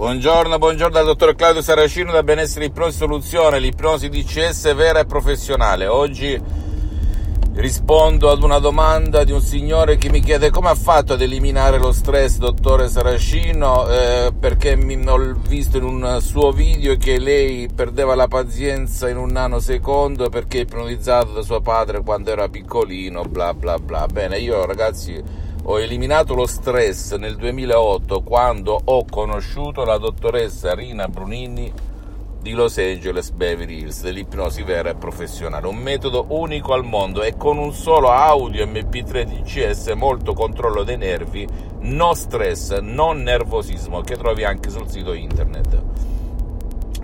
Buongiorno, buongiorno dal dottor Claudio Saracino da Benessere Ipnosi Soluzione, l'ipnosi DCS vera e professionale. Oggi rispondo ad una domanda di un signore che mi chiede come ha fatto ad eliminare lo stress, dottore Saracino, eh, perché mi ho visto in un suo video che lei perdeva la pazienza in un nanosecondo perché ipnotizzato da suo padre quando era piccolino, bla bla bla. Bene, io ragazzi ho eliminato lo stress nel 2008 quando ho conosciuto la dottoressa Rina Brunini di Los Angeles Beverly Hills dell'ipnosi vera e professionale, un metodo unico al mondo e con un solo audio MP3 DCS molto controllo dei nervi, no stress, non nervosismo che trovi anche sul sito internet.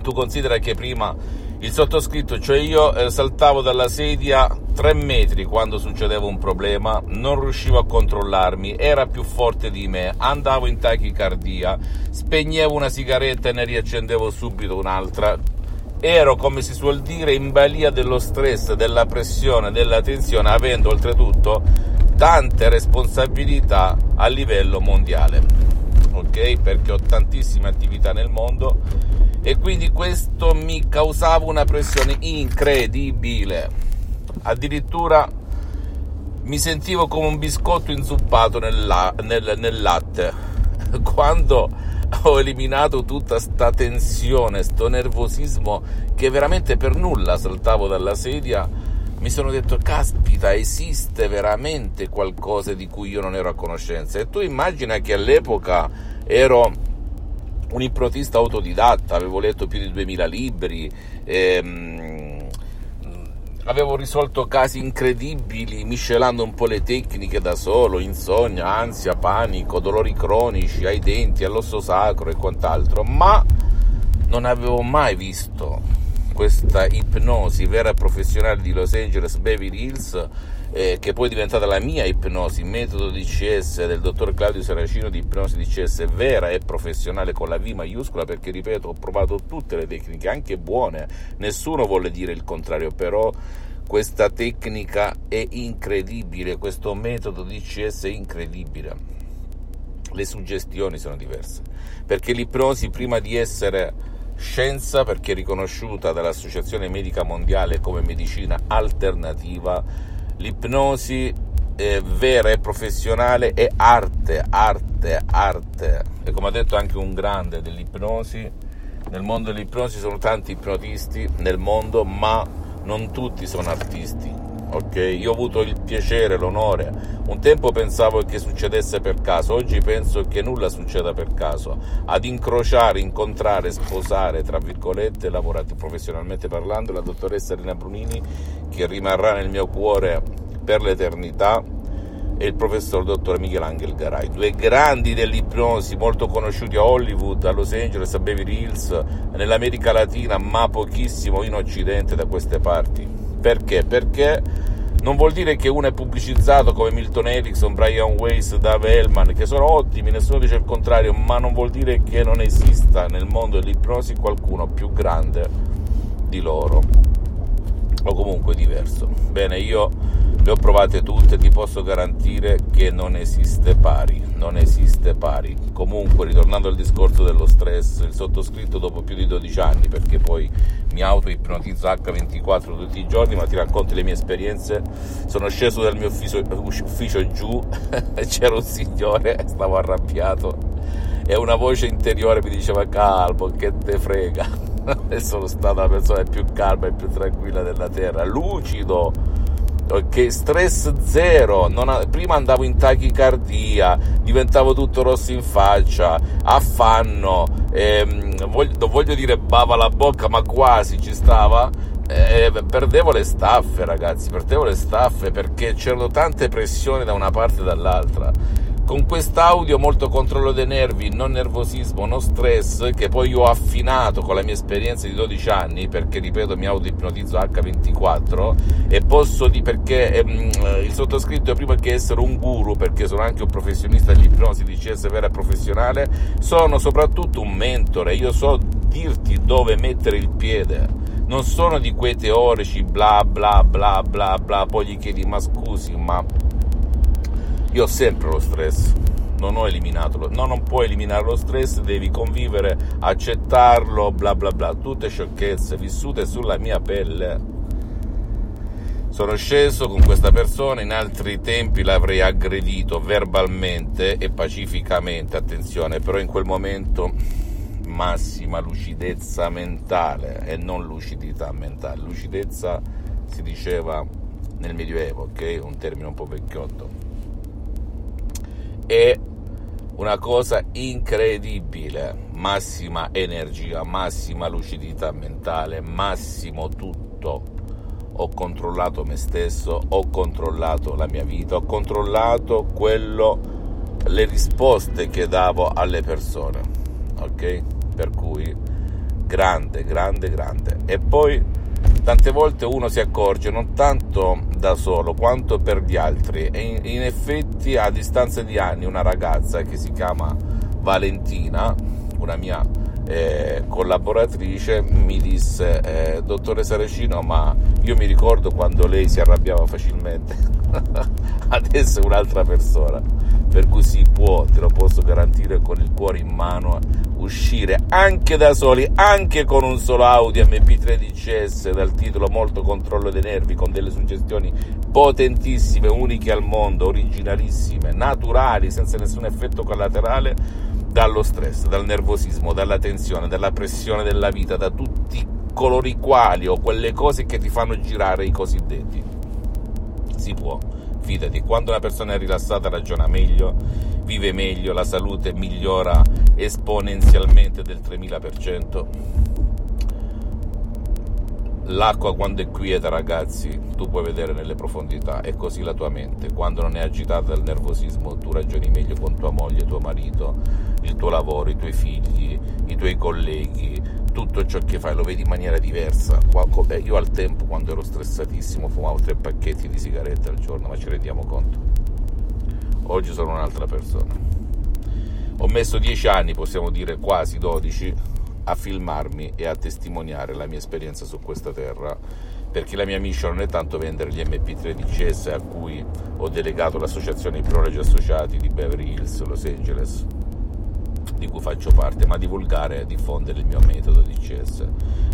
Tu considera che prima il sottoscritto, cioè io eh, saltavo dalla sedia tre metri quando succedeva un problema, non riuscivo a controllarmi, era più forte di me, andavo in tachicardia, spegnevo una sigaretta e ne riaccendevo subito un'altra. Ero, come si suol dire, in balia dello stress, della pressione, della tensione, avendo oltretutto tante responsabilità a livello mondiale. Ok? Perché ho tantissime attività nel mondo e quindi questo mi causava una pressione incredibile addirittura mi sentivo come un biscotto inzuppato nel, la, nel, nel latte. Quando ho eliminato tutta sta tensione, sto nervosismo che veramente per nulla saltavo dalla sedia, mi sono detto, caspita, esiste veramente qualcosa di cui io non ero a conoscenza. E tu immagina che all'epoca ero un ipnotista autodidatta, avevo letto più di 2000 libri, ehm, avevo risolto casi incredibili miscelando un po' le tecniche da solo, insonnia, ansia, panico, dolori cronici ai denti, all'osso sacro e quant'altro, ma non avevo mai visto questa ipnosi vera e professionale di Los Angeles Beverly Hills eh, che poi è diventata la mia ipnosi, metodo DCS del dottor Claudio Saracino di ipnosi DCS vera e professionale con la V maiuscola perché ripeto ho provato tutte le tecniche anche buone, nessuno vuole dire il contrario però questa tecnica è incredibile, questo metodo DCS è incredibile. Le suggestioni sono diverse, perché l'ipnosi prima di essere scienza, perché riconosciuta dall'Associazione Medica Mondiale come medicina alternativa, l'ipnosi eh, vera e professionale è arte, arte, arte. E come ha detto anche un grande dell'ipnosi, nel mondo dell'ipnosi sono tanti ipnotisti nel mondo, ma non tutti sono artisti. Ok, io ho avuto il piacere, l'onore. Un tempo pensavo che succedesse per caso, oggi penso che nulla succeda per caso. Ad incrociare, incontrare, sposare, tra virgolette, lavorate professionalmente parlando, la dottoressa Elena Brunini, che rimarrà nel mio cuore per l'eternità, e il professor dottor Michelangelo Garay, due grandi dell'ipnosi molto conosciuti a Hollywood, a Los Angeles, a Beverly Hills, nell'America Latina, ma pochissimo in Occidente da queste parti. Perché? Perché non vuol dire che uno è pubblicizzato come Milton Erickson, Brian Weiss, Dave Hellman, che sono ottimi, nessuno dice il contrario, ma non vuol dire che non esista nel mondo dell'ipnosi qualcuno più grande di loro o comunque diverso. Bene, io le ho provate tutte, ti posso garantire che non esiste pari, non esiste pari. Comunque, ritornando al discorso dello stress, il sottoscritto dopo più di 12 anni, perché poi mi auto-ipnotizzo H24 tutti i giorni, ma ti racconto le mie esperienze, sono sceso dal mio ufficio, ufficio giù, c'era un signore, stavo arrabbiato, e una voce interiore mi diceva calmo, che te frega. e sono stata la persona più calma e più tranquilla della terra, lucido che stress zero, ha, prima andavo in tachicardia, diventavo tutto rosso in faccia, affanno, ehm, voglio, non voglio dire bava la bocca, ma quasi ci stava. Eh, perdevo le staffe, ragazzi, perdevo le staffe perché c'erano tante pressioni da una parte e dall'altra. Con quest'audio molto controllo dei nervi, non nervosismo, non stress, che poi ho affinato con la mia esperienza di 12 anni, perché ripeto mi autoipnotizzo H24 e posso di perché ehm, il sottoscritto prima che essere un guru, perché sono anche un professionista dell'ipnosi di CS vera professionale, sono soprattutto un mentore, io so dirti dove mettere il piede. Non sono di quei teorici bla bla bla bla bla, poi gli chiedi ma scusi, ma io ho sempre lo stress, non ho eliminato, no, non puoi eliminare lo stress, devi convivere, accettarlo, bla bla bla, tutte sciocchezze vissute sulla mia pelle. Sono sceso con questa persona, in altri tempi l'avrei aggredito verbalmente e pacificamente, attenzione, però in quel momento massima lucidezza mentale e non lucidità mentale. Lucidezza si diceva nel Medioevo, ok? Un termine un po' vecchiotto è una cosa incredibile, massima energia, massima lucidità mentale, massimo tutto. Ho controllato me stesso, ho controllato la mia vita, ho controllato quello, le risposte che davo alle persone. Ok? Per cui grande, grande, grande. E poi tante volte uno si accorge non tanto da solo quanto per gli altri e in, effetti a distanza di anni una ragazza che si chiama Valentina, una mia eh, collaboratrice, mi disse eh, dottore Saracino ma io mi ricordo quando lei si arrabbiava facilmente, adesso è un'altra persona, per cui si può, te lo posso garantire con il cuore in mano uscire anche da soli, anche con un solo Audi MP13S dal titolo Molto controllo dei nervi, con delle suggestioni potentissime, uniche al mondo, originalissime, naturali, senza nessun effetto collaterale, dallo stress, dal nervosismo, dalla tensione, dalla pressione della vita, da tutti coloro i quali o quelle cose che ti fanno girare i cosiddetti. Si può, fidati, quando una persona è rilassata ragiona meglio, vive meglio, la salute migliora esponenzialmente del 3000%. L'acqua quando è quieta, ragazzi, tu puoi vedere nelle profondità, è così la tua mente. Quando non è agitata dal nervosismo, tu ragioni meglio con tua moglie, tuo marito, il tuo lavoro, i tuoi figli, i tuoi colleghi, tutto ciò che fai lo vedi in maniera diversa. Io al tempo, quando ero stressatissimo, fumavo tre pacchetti di sigarette al giorno, ma ci rendiamo conto. Oggi sono un'altra persona. Ho messo dieci anni, possiamo dire quasi dodici, a filmarmi e a testimoniare la mia esperienza su questa terra, perché la mia mission non è tanto vendere gli MP13S a cui ho delegato l'associazione Ipnologi Associati di Beverly Hills, Los Angeles, di cui faccio parte, ma divulgare e diffondere il mio metodo DCS.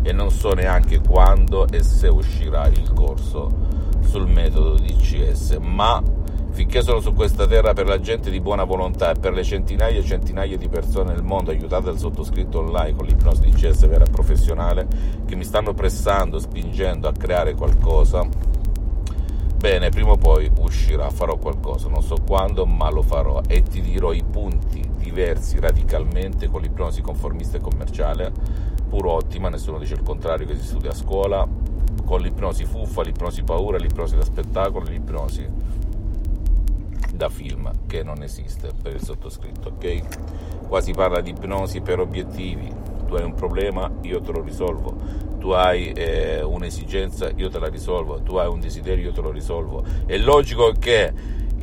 E non so neanche quando e se uscirà il corso sul metodo DCS, ma finché sono su questa terra per la gente di buona volontà e per le centinaia e centinaia di persone nel mondo aiutate dal sottoscritto online con l'ipnosi di CS vera professionale che mi stanno pressando, spingendo a creare qualcosa, bene, prima o poi uscirà, farò qualcosa, non so quando, ma lo farò. E ti dirò i punti diversi radicalmente con l'ipnosi conformista e commerciale, pur ottima, nessuno dice il contrario che si studia a scuola, con l'ipnosi fuffa, l'ipnosi paura, l'ipnosi da spettacolo, l'ipnosi da film che non esiste per il sottoscritto, ok? Qua si parla di ipnosi per obiettivi, tu hai un problema, io te lo risolvo, tu hai eh, un'esigenza, io te la risolvo, tu hai un desiderio, io te lo risolvo. È logico che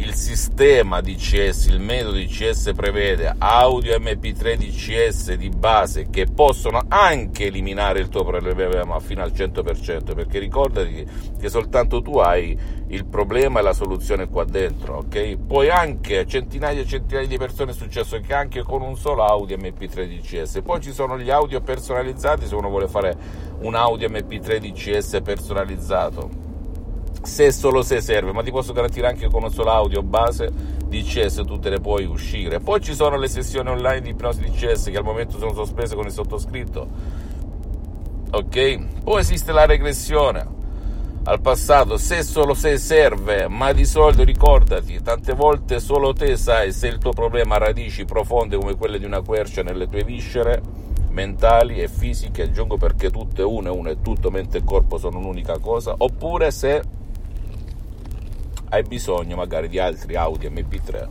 il sistema DCS, il metodo DCS prevede audio MP3 DCS di base che possono anche eliminare il tuo problema fino al 100%, perché ricordati che soltanto tu hai il problema e la soluzione qua dentro, ok? Poi anche centinaia e centinaia di persone è successo che anche con un solo audio MP3 DCS. Poi ci sono gli audio personalizzati se uno vuole fare un audio MP3 DCS personalizzato se solo se serve, ma ti posso garantire anche con un solo audio base DCS tu te ne puoi uscire. Poi ci sono le sessioni online di ipnosi DCS che al momento sono sospese con il sottoscritto. Ok? Poi esiste la regressione al passato, se solo se serve, ma di solito ricordati, tante volte solo te sai se il tuo problema ha radici profonde come quelle di una quercia nelle tue viscere mentali e fisiche, aggiungo perché tutto è uno e tutto, mente e corpo sono un'unica cosa, oppure se hai bisogno magari di altri audio MP3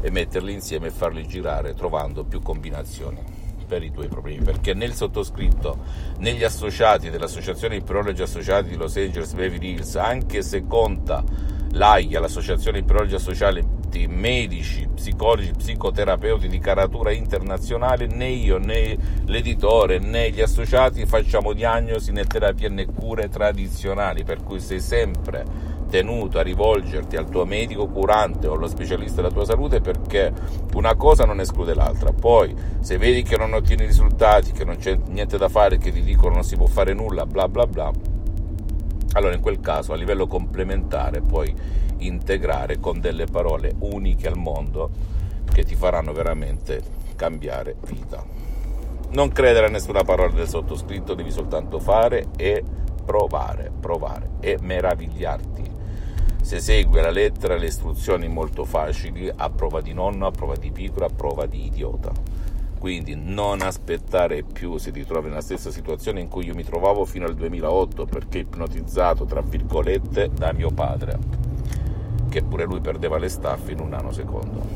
e metterli insieme e farli girare trovando più combinazioni per i tuoi problemi, perché nel sottoscritto, negli associati dell'Associazione Ipirologi Associati di Los Angeles Beverly Hills, anche se conta l'AIA, l'Associazione Ipirologi Associati medici, psicologi, psicoterapeuti di caratura internazionale, né io né l'editore né gli associati facciamo diagnosi né terapie né cure tradizionali, per cui sei sempre tenuto a rivolgerti al tuo medico curante o allo specialista della tua salute perché una cosa non esclude l'altra. Poi, se vedi che non ottieni risultati, che non c'è niente da fare, che ti dicono non si può fare nulla, bla bla bla, allora in quel caso a livello complementare puoi integrare con delle parole uniche al mondo che ti faranno veramente cambiare vita. Non credere a nessuna parola del sottoscritto, devi soltanto fare e provare, provare e meravigliarti se segui alla lettera le istruzioni molto facili, a prova di nonno, a prova di piccola, a prova di idiota. Quindi non aspettare più se ti trovi nella stessa situazione in cui io mi trovavo fino al 2008 perché ipnotizzato, tra virgolette, da mio padre, che pure lui perdeva le staffe in un nanosecondo.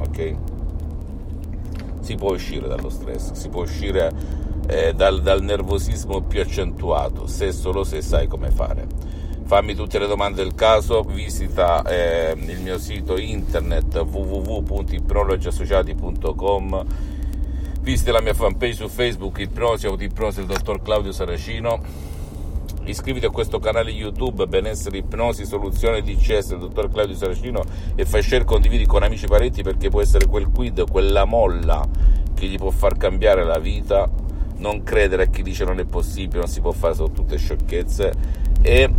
Ok? Si può uscire dallo stress, si può uscire eh, dal, dal nervosismo più accentuato, se solo se sai come fare fammi tutte le domande del caso, visita eh, il mio sito internet www.ipnologiassociati.com visita la mia fanpage su Facebook, Ipnosi Autipnosi del dottor Claudio Saracino. Iscriviti a questo canale YouTube Benessere Ipnosi Soluzione DCS del dottor Claudio Saracino e fai share condividi con amici e parenti perché può essere quel quid, quella molla che gli può far cambiare la vita. Non credere a chi dice non è possibile, non si può fare, sono tutte sciocchezze. E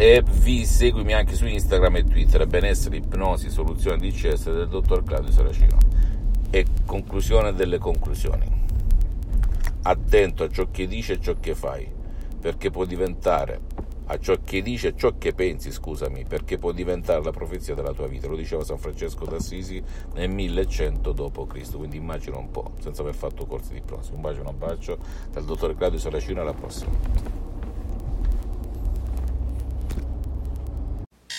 e vi seguimi anche su Instagram e Twitter benessere ipnosi soluzione di CS del dottor Claudio Saracino. E conclusione delle conclusioni. Attento a ciò che dice e ciò che fai perché può diventare a ciò che dice e ciò che pensi scusami perché può diventare la profezia della tua vita. Lo diceva San Francesco d'Assisi nel 1100 d.C. quindi immagino un po' senza aver fatto corsi di ipnosi. Un bacio un abbraccio dal dottor Claudio Saracino alla prossima